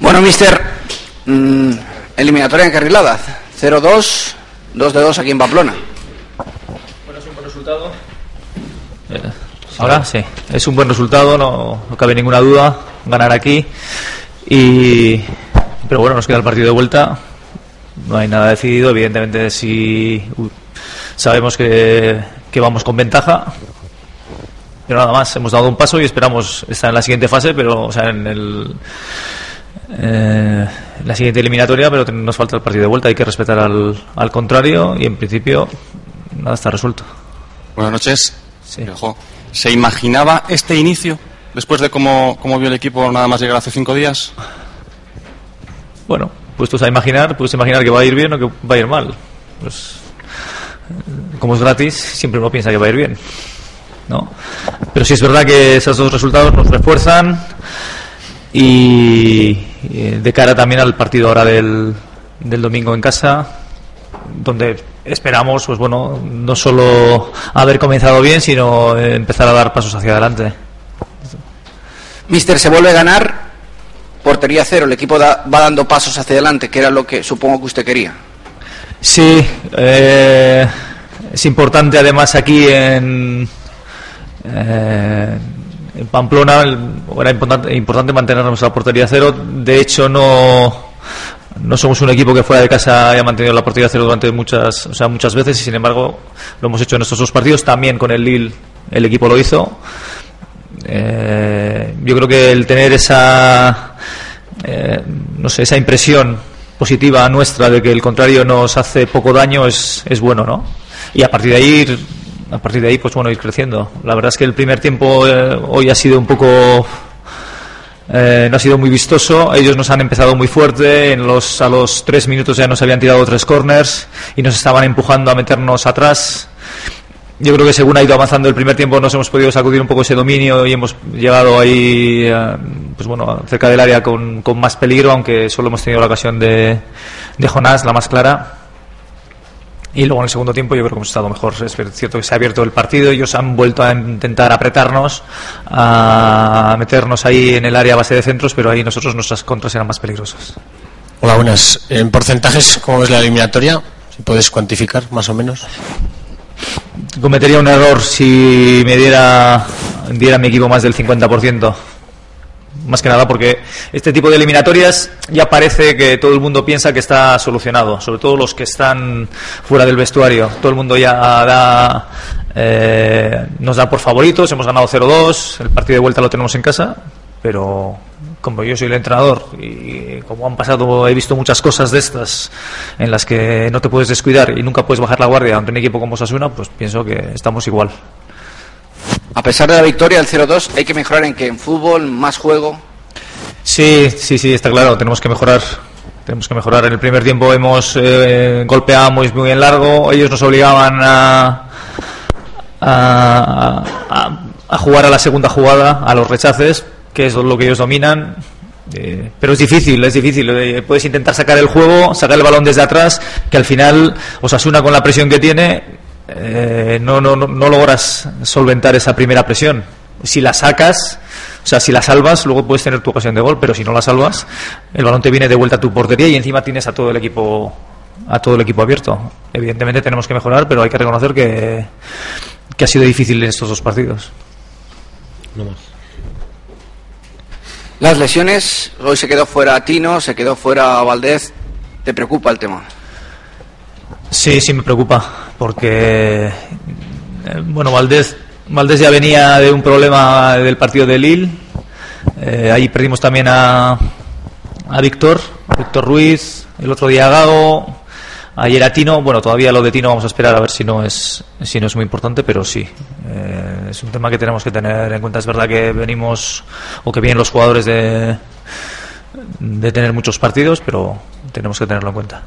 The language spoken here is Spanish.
Bueno, mister, mm, eliminatoria encarrilada. 0-2, 2 de 2 aquí en Pamplona. Bueno, es un buen resultado. Eh, ahora sí, es un buen resultado, no, no cabe ninguna duda. Ganar aquí. Y, pero bueno, nos queda el partido de vuelta. No hay nada decidido. Evidentemente, si uh, sabemos que, que vamos con ventaja. Pero nada más, hemos dado un paso y esperamos estar en la siguiente fase, pero o sea, en el, eh, la siguiente eliminatoria, pero nos falta el partido de vuelta. Hay que respetar al, al contrario y en principio nada está resuelto. Buenas noches. Sí. ¿Se imaginaba este inicio después de cómo, cómo vio el equipo nada más llegar hace cinco días? Bueno, puestos a imaginar, puedes imaginar que va a ir bien o que va a ir mal. Pues, como es gratis, siempre uno piensa que va a ir bien. ¿no? Pero sí es verdad que esos dos resultados nos refuerzan y eh, de cara también al partido ahora del, del domingo en casa, donde esperamos, pues bueno, no solo haber comenzado bien, sino eh, empezar a dar pasos hacia adelante. Mister, se vuelve a ganar. Portería cero, el equipo da- va dando pasos hacia adelante, que era lo que supongo que usted quería. Sí, eh, es importante además aquí en, eh, en Pamplona, era importante, importante mantener nuestra portería cero. De hecho, no, no somos un equipo que fuera de casa haya mantenido la portería cero durante muchas, o sea, muchas veces y sin embargo lo hemos hecho en estos dos partidos. También con el Lille el equipo lo hizo. Eh, yo creo que el tener esa, eh, no sé, esa impresión positiva nuestra de que el contrario nos hace poco daño es, es bueno, ¿no? Y a partir de ahí, a partir de ahí, pues bueno, ir creciendo. La verdad es que el primer tiempo eh, hoy ha sido un poco eh, no ha sido muy vistoso. Ellos nos han empezado muy fuerte. En los, a los tres minutos ya nos habían tirado tres corners y nos estaban empujando a meternos atrás. Yo creo que según ha ido avanzando el primer tiempo nos hemos podido sacudir un poco ese dominio y hemos llegado ahí, eh, pues bueno, cerca del área con, con más peligro, aunque solo hemos tenido la ocasión de, de Jonás, la más clara. Y luego en el segundo tiempo yo creo que hemos estado mejor. Es cierto que se ha abierto el partido, ellos han vuelto a intentar apretarnos, a meternos ahí en el área a base de centros, pero ahí nosotros nuestras contras eran más peligrosas. Hola, buenas. En porcentajes, ¿cómo ves la eliminatoria? Si puedes cuantificar, más o menos. Cometería un error si me diera, mi equipo más del 50%. Más que nada porque este tipo de eliminatorias ya parece que todo el mundo piensa que está solucionado, sobre todo los que están fuera del vestuario. Todo el mundo ya da, eh, nos da por favoritos, hemos ganado 0-2, el partido de vuelta lo tenemos en casa, pero como yo soy el entrenador y como han pasado, he visto muchas cosas de estas en las que no te puedes descuidar y nunca puedes bajar la guardia ante un equipo como Sasuna, pues pienso que estamos igual. A pesar de la victoria del 0-2, hay que mejorar en que en fútbol, más juego. Sí, sí, sí, está claro. Tenemos que mejorar. Tenemos que mejorar. En el primer tiempo hemos eh, golpeamos muy en largo. Ellos nos obligaban a jugar a la segunda jugada, a los rechaces, que es lo que ellos dominan. Eh, pero es difícil, es difícil. Eh, puedes intentar sacar el juego, sacar el balón desde atrás, que al final Osasuna con la presión que tiene eh, no, no, no, no logras solventar esa primera presión. Si la sacas, o sea, si la salvas, luego puedes tener tu ocasión de gol, pero si no la salvas, el balón te viene de vuelta a tu portería y encima tienes a todo el equipo a todo el equipo abierto. Evidentemente tenemos que mejorar, pero hay que reconocer que, que ha sido difícil en estos dos partidos. Las lesiones, hoy se quedó fuera Tino, se quedó fuera Valdez. ¿Te preocupa el tema? Sí, sí me preocupa, porque eh, bueno, Valdés, Valdés ya venía de un problema del partido de Lille. Eh, ahí perdimos también a, a Víctor, Víctor Ruiz, el otro día a Gago, ayer a Tino. Bueno, todavía lo de Tino vamos a esperar a ver si no es, si no es muy importante, pero sí. eh, es un tema que tenemos que tener en cuenta. Es verdad que venimos, o que vienen los jugadores de, de tener muchos partidos, pero tenemos que tenerlo en cuenta.